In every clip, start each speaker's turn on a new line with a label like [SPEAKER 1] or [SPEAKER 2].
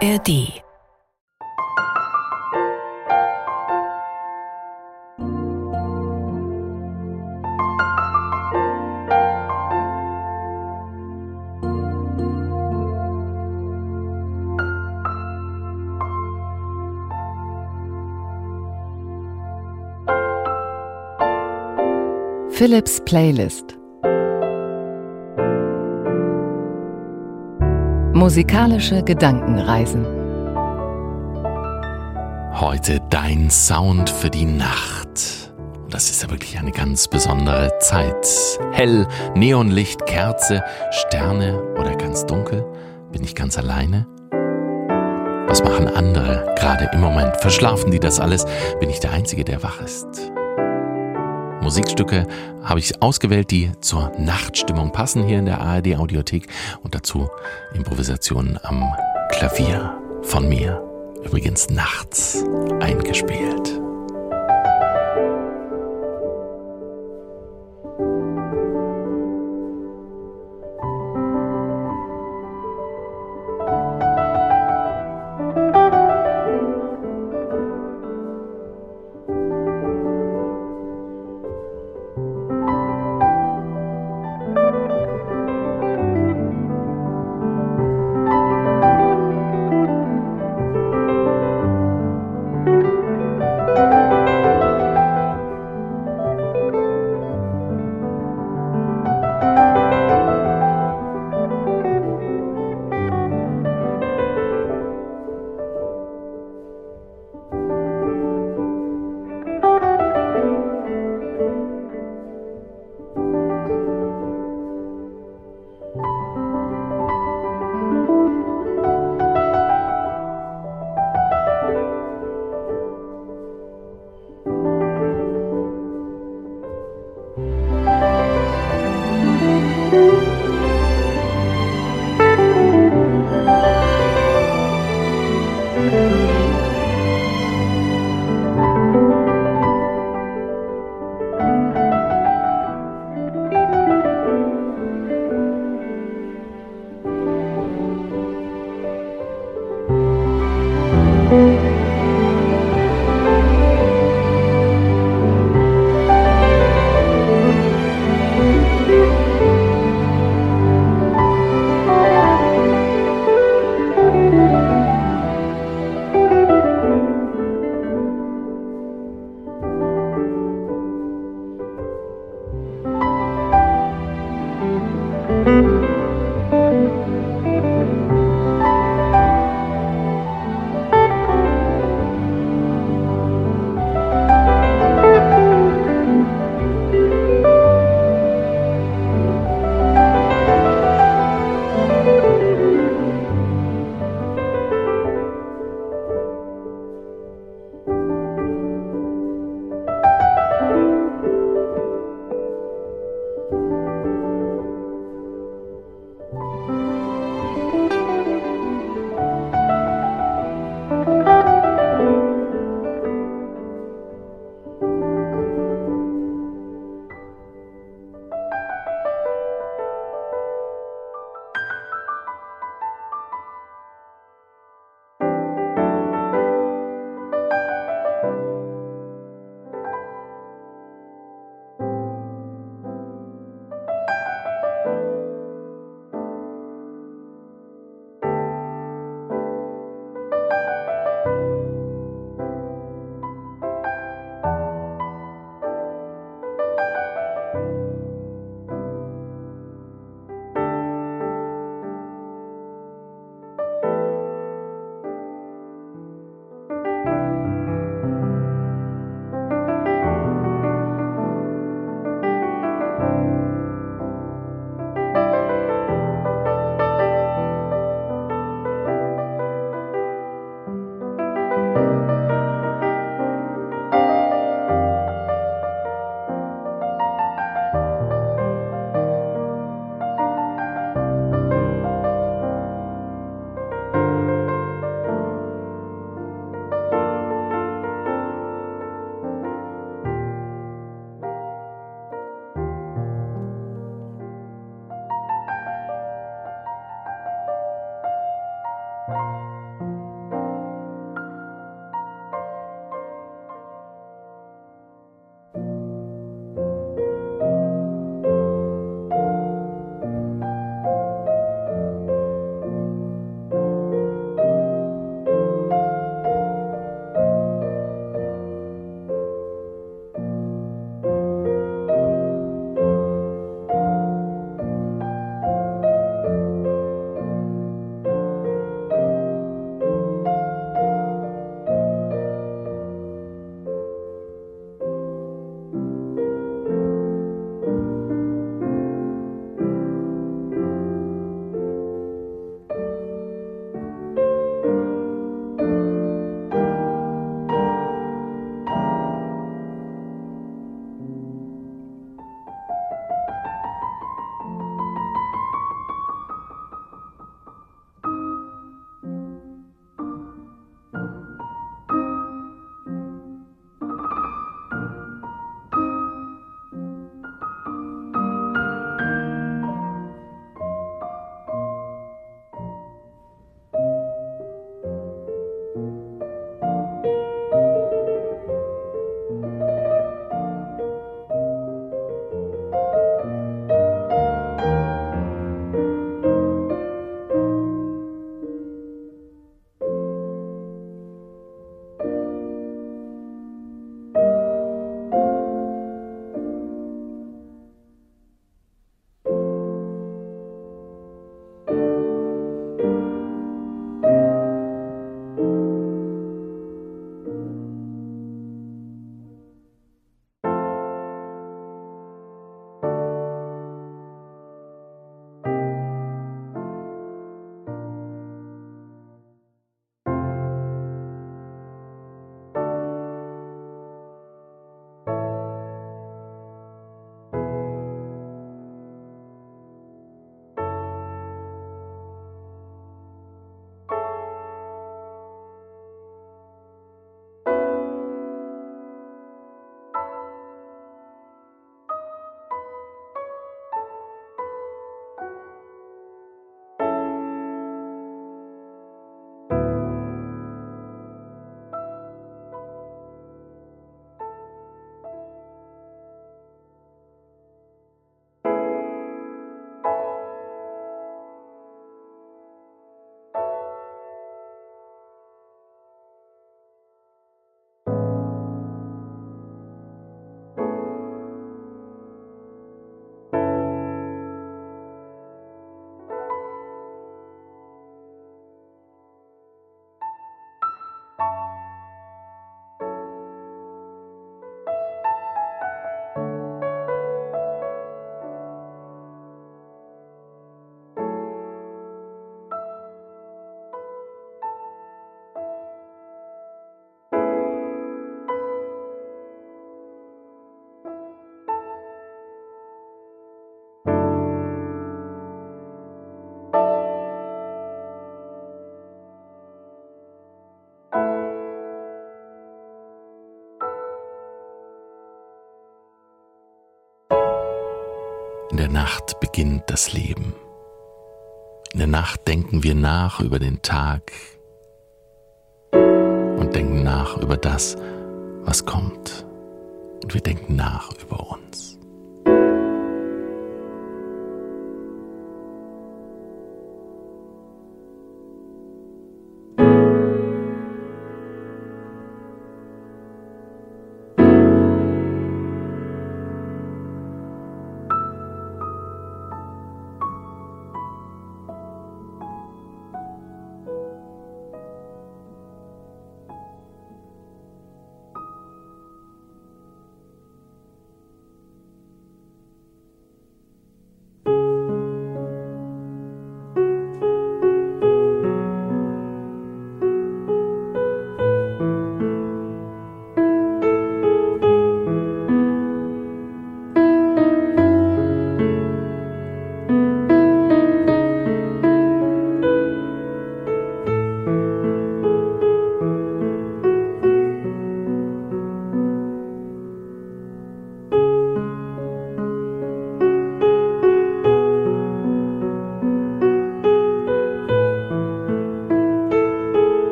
[SPEAKER 1] ARD Philips Playlist Musikalische Gedankenreisen
[SPEAKER 2] Heute dein Sound für die Nacht. Und das ist ja wirklich eine ganz besondere Zeit. Hell, Neonlicht, Kerze, Sterne oder ganz dunkel. Bin ich ganz alleine? Was machen andere gerade im Moment? Verschlafen die das alles? Bin ich der Einzige, der wach ist? Musikstücke habe ich ausgewählt, die zur Nachtstimmung passen hier in der ARD Audiothek und dazu Improvisationen am Klavier von mir, übrigens nachts eingespielt. Der Nacht beginnt das Leben. In der Nacht denken wir nach über den Tag und denken nach über das, was kommt. Und wir denken nach über uns.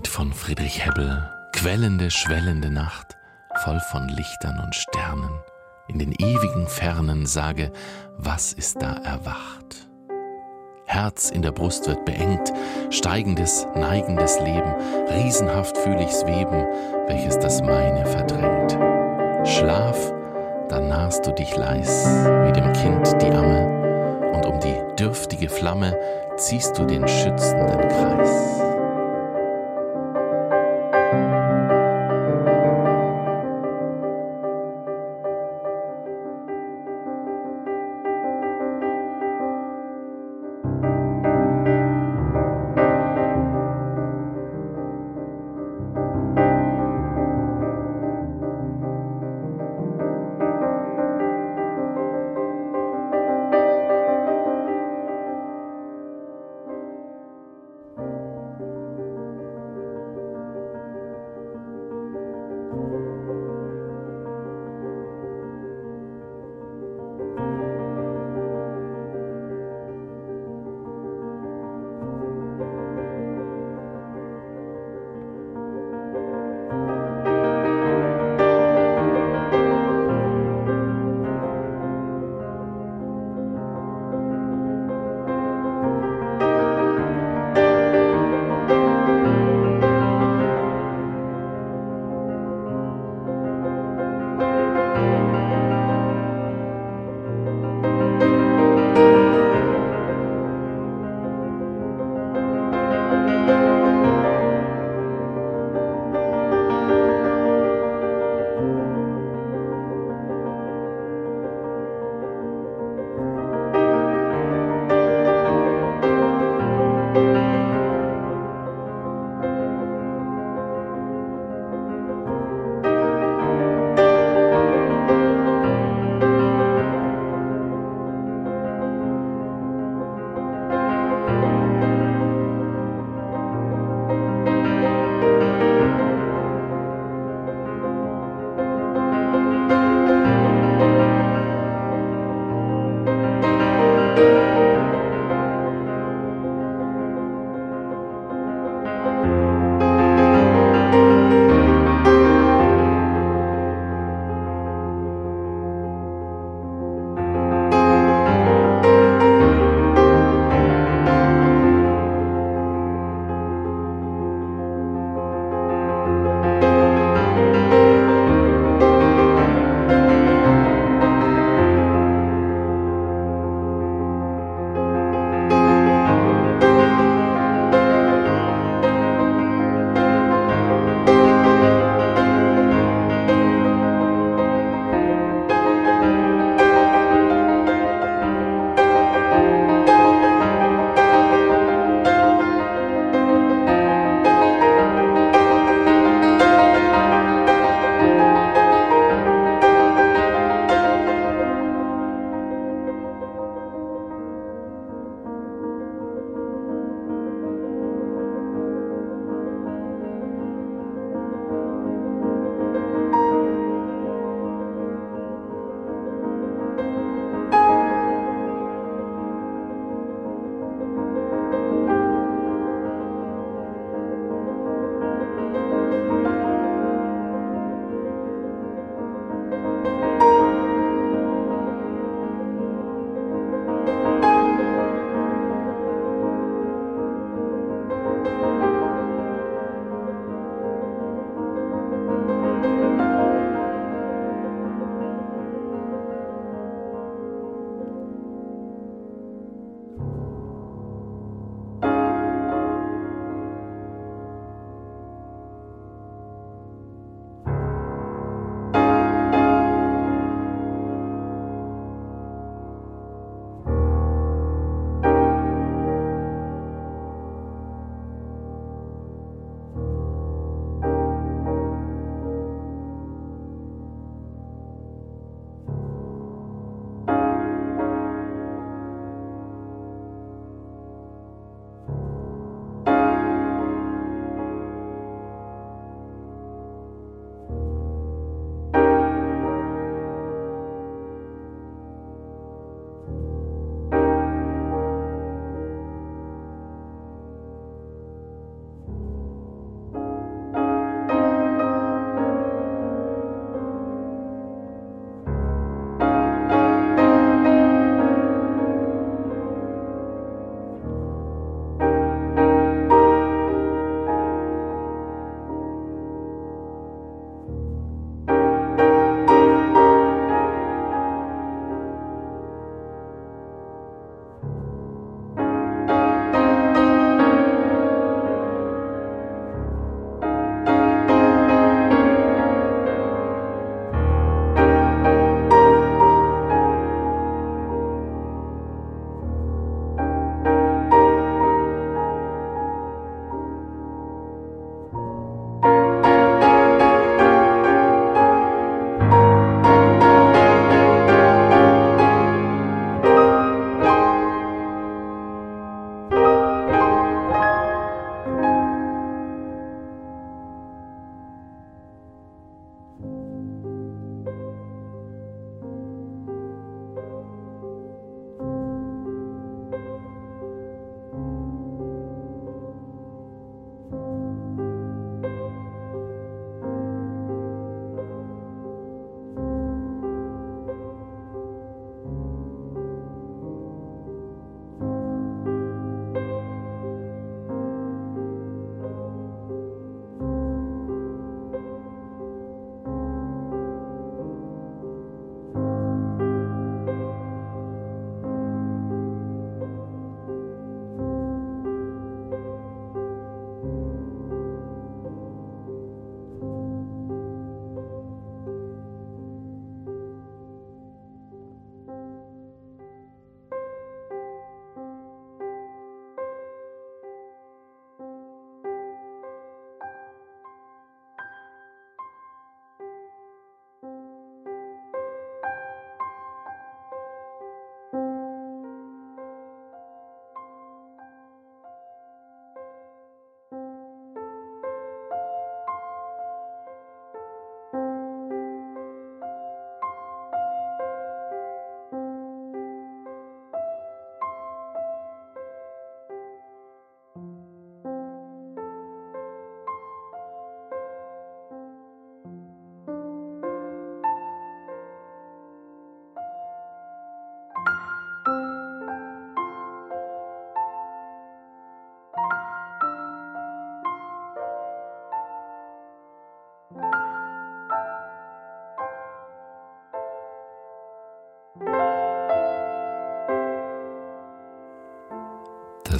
[SPEAKER 2] Nachtlied von Friedrich Hebbel, quellende, schwellende Nacht, voll von Lichtern und Sternen. In den ewigen Fernen sage, was ist da erwacht? Herz in der Brust wird beengt, steigendes, neigendes Leben, riesenhaft fühl ich's weben, welches das meine verdrängt. Schlaf, dann nahst du dich leis, wie dem Kind die Amme, und um die dürftige Flamme ziehst du den schützenden Kreis.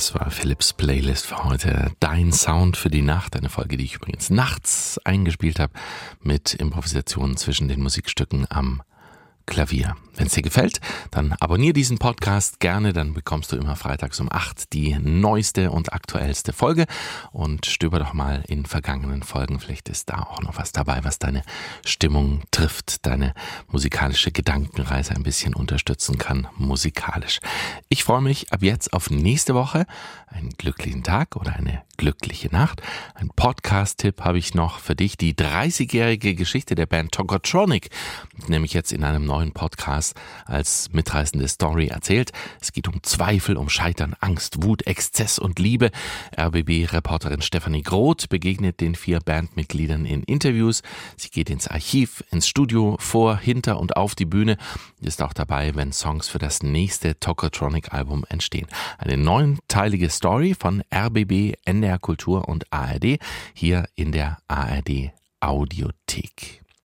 [SPEAKER 2] Das war Philips Playlist für heute. Dein Sound für die Nacht. Eine Folge, die ich übrigens nachts eingespielt habe mit Improvisationen zwischen den Musikstücken am Klavier. Wenn es dir gefällt, dann abonniere diesen Podcast gerne, dann bekommst du immer freitags um 8 die neueste und aktuellste Folge und stöber doch mal in vergangenen Folgen. Vielleicht ist da auch noch was dabei, was deine Stimmung trifft, deine musikalische Gedankenreise ein bisschen unterstützen kann, musikalisch. Ich freue mich ab jetzt auf nächste Woche. Einen glücklichen Tag oder eine glückliche Nacht. Ein Podcast-Tipp habe ich noch für dich. Die 30-jährige Geschichte der Band Tokotronic, nämlich jetzt in einem neuen Podcast als mitreißende Story erzählt. Es geht um Zweifel, um Scheitern, Angst, Wut, Exzess und Liebe. RBB-Reporterin Stefanie Groth begegnet den vier Bandmitgliedern in Interviews. Sie geht ins Archiv, ins Studio, vor, hinter und auf die Bühne. Ist auch dabei, wenn Songs für das nächste Tokotronic-Album entstehen. Eine neunteilige Story von RBB, NDR Kultur und ARD hier in der ARD Audiothek.